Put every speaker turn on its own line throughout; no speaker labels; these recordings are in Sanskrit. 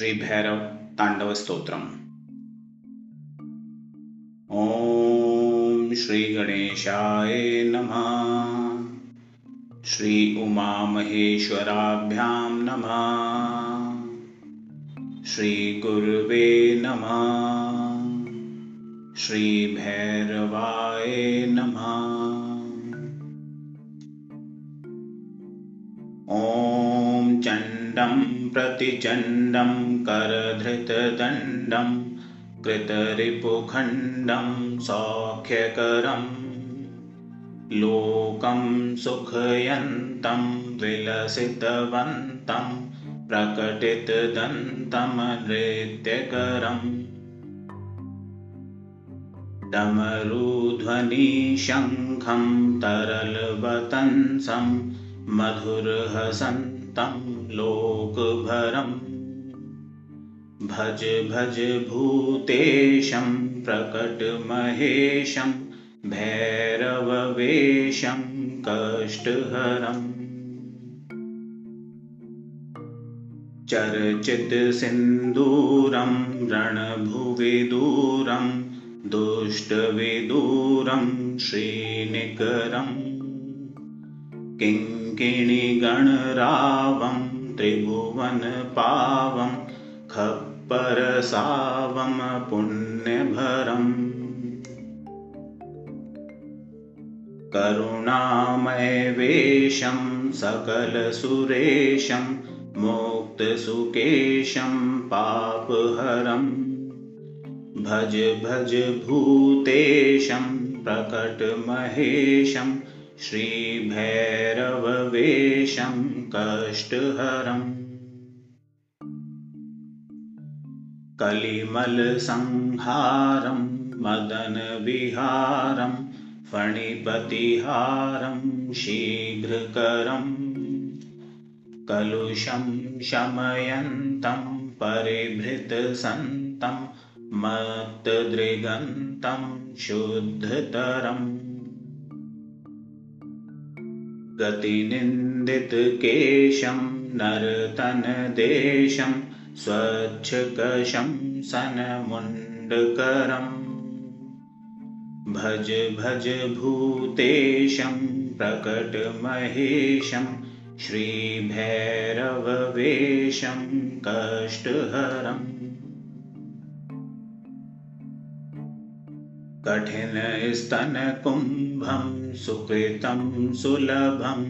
श्रीभैरवताण्डवस्तोत्रम् ॐ श्रीगणेशाय नमः। श्री उमामहेश्वराभ्यां नमः। श्रीगुर्वे नमः। श्रीभैरवाय नमः चण्डं प्रतिचण्डं करधृतदण्डं कृतरिपुखण्डं सौख्यकरम् सुखयन्तं विलसितवन्तं प्रकटितदन्तं नृत्यकरम् डमरुध्वनिशङ्खं तरलवतंसं मधुरहसन्तं लोकभरम् भज भज भूतेशं प्रकटमहेशं भैरववेशं कष्टहरम् चर्चितसिन्दूरं रणभुविदूरं दुष्टविदूरं श्रीनिकरम् किङ्किणिगणरावं त्रिभुवनपावं खप्परसावं पुण्यभरम् करुणामयवेशं सकलसुरेशं मुक्तसुकेशं पापहरम् भज भज भूतेशं प्रकटमहेशं श्रीभैरववेशं कष्टहरम्। कलिमलसंहारं मदनविहारं फणिपतिहारं शीघ्रकरम् कलुषं शमयन्तं परिभृतसन्तं मत्तदृगन्तं शुद्धतरम् गतिनिन्दितकेशं नर्तनदेशं स्वच्छकशं सनमुण्डकरम् भज भज भूतेशं प्रकटमहेशं श्रीभैरववेशं कष्टहरम् कठिनस्तनकुम्भं सुकृतं सुलभं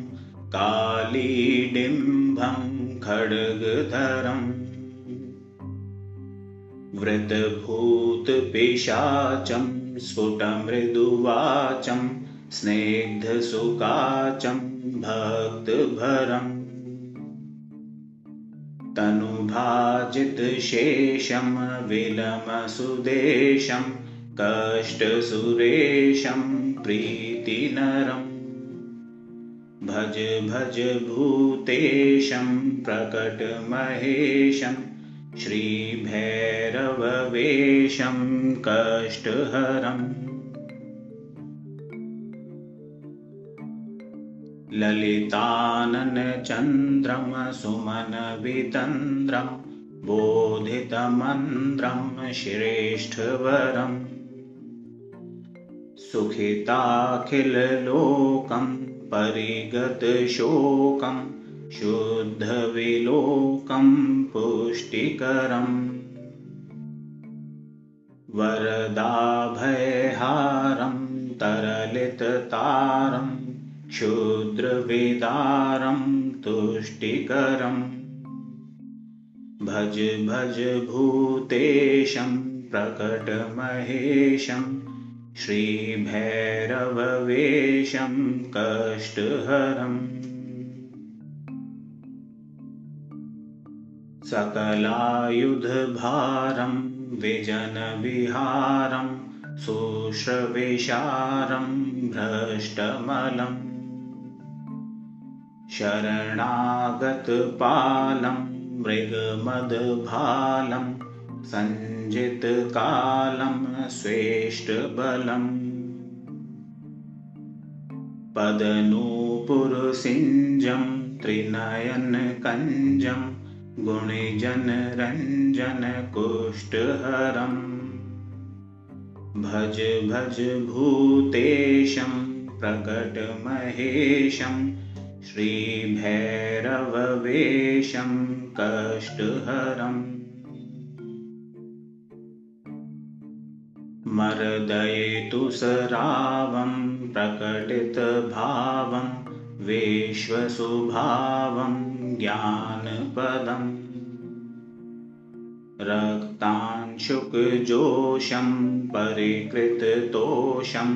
कालीडिम्भं खड्गधरम् वृतभूतपिशाचं स्फुटमृदुवाचं स्नेग्धसुकाचं भक्तभरम् तनुभाजितशेषं विलमसुदेशं कष्टसुरेशं प्रीतिनरम् भज भज भूतेशं प्रकटमहेशं। श्रीभैरववेशं कष्टहरम् ललिताननचन्द्रं सुमनवितन्द्रं बोधितमन्द्रं श्रेष्ठवरम् सुखिताखिललोकं परिगतशोकं शुद्धविलोकं पुष्टिकरम्। वरदाभयहारं तरलिततारं क्षुद्रविदारं तुष्टिकरम्। भज भज भूतेशं प्रकटमहेशं श्रीभैरववेशं कष्टहरम् सकलायुधभारं विजनविहारं शुश्रविशारं भ्रष्टमलम् शरणागतपालं मृगमदभालं सञ्जितकालं स्वेष्टबलम् पदनूपुरसिञ्जं त्रिनयनकञ्जं गुणिजनरञ्जनकुष्ठहरम्। भज भज भूतेशं प्रकटमहेशं श्रीभैरववेशं कष्टहरम् मर्दयतु सरावं प्रकटितभावं विश्वसुभावं ज्ञानपदम् रक्तांशुकजोषं परिकृततोषं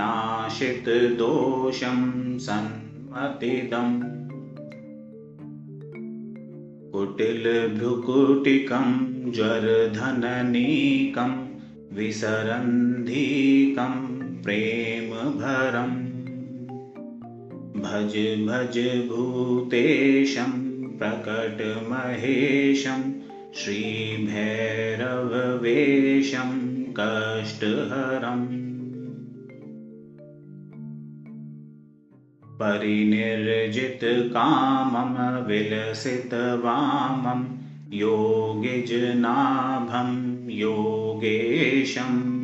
नाशितदोषं सन्मतिदम् कुटिलभ्रुकुटिकं ज्वरधननीकं विसरन्धीकं प्रेमभरम् भज भज भूतेशं प्रकटमहेशं श्रीभैरववेशं कष्टहरम् परिनिर्जितकामं विलसितवामं योगिजनाभं योगेशम्।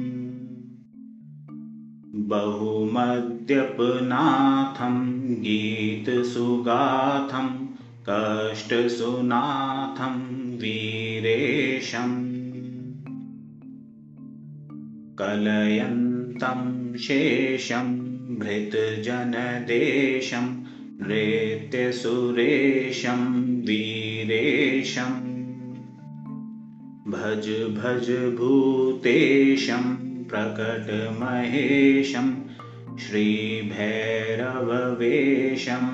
बहुमद्यपनाथं गीतसुगाथं कष्टसुनाथं वीरेशम्। कलयन्तं शेषं भृतजनदेशं नृत्यसुरेशं वीरेशम् भज भज भूतेशं प्रकटमहेशं श्रीभैरववेशं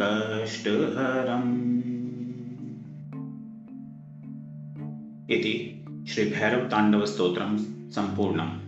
कष्टहरम्। इति श्रीभैरवताण्डवस्तोत्रं सम्पूर्णम्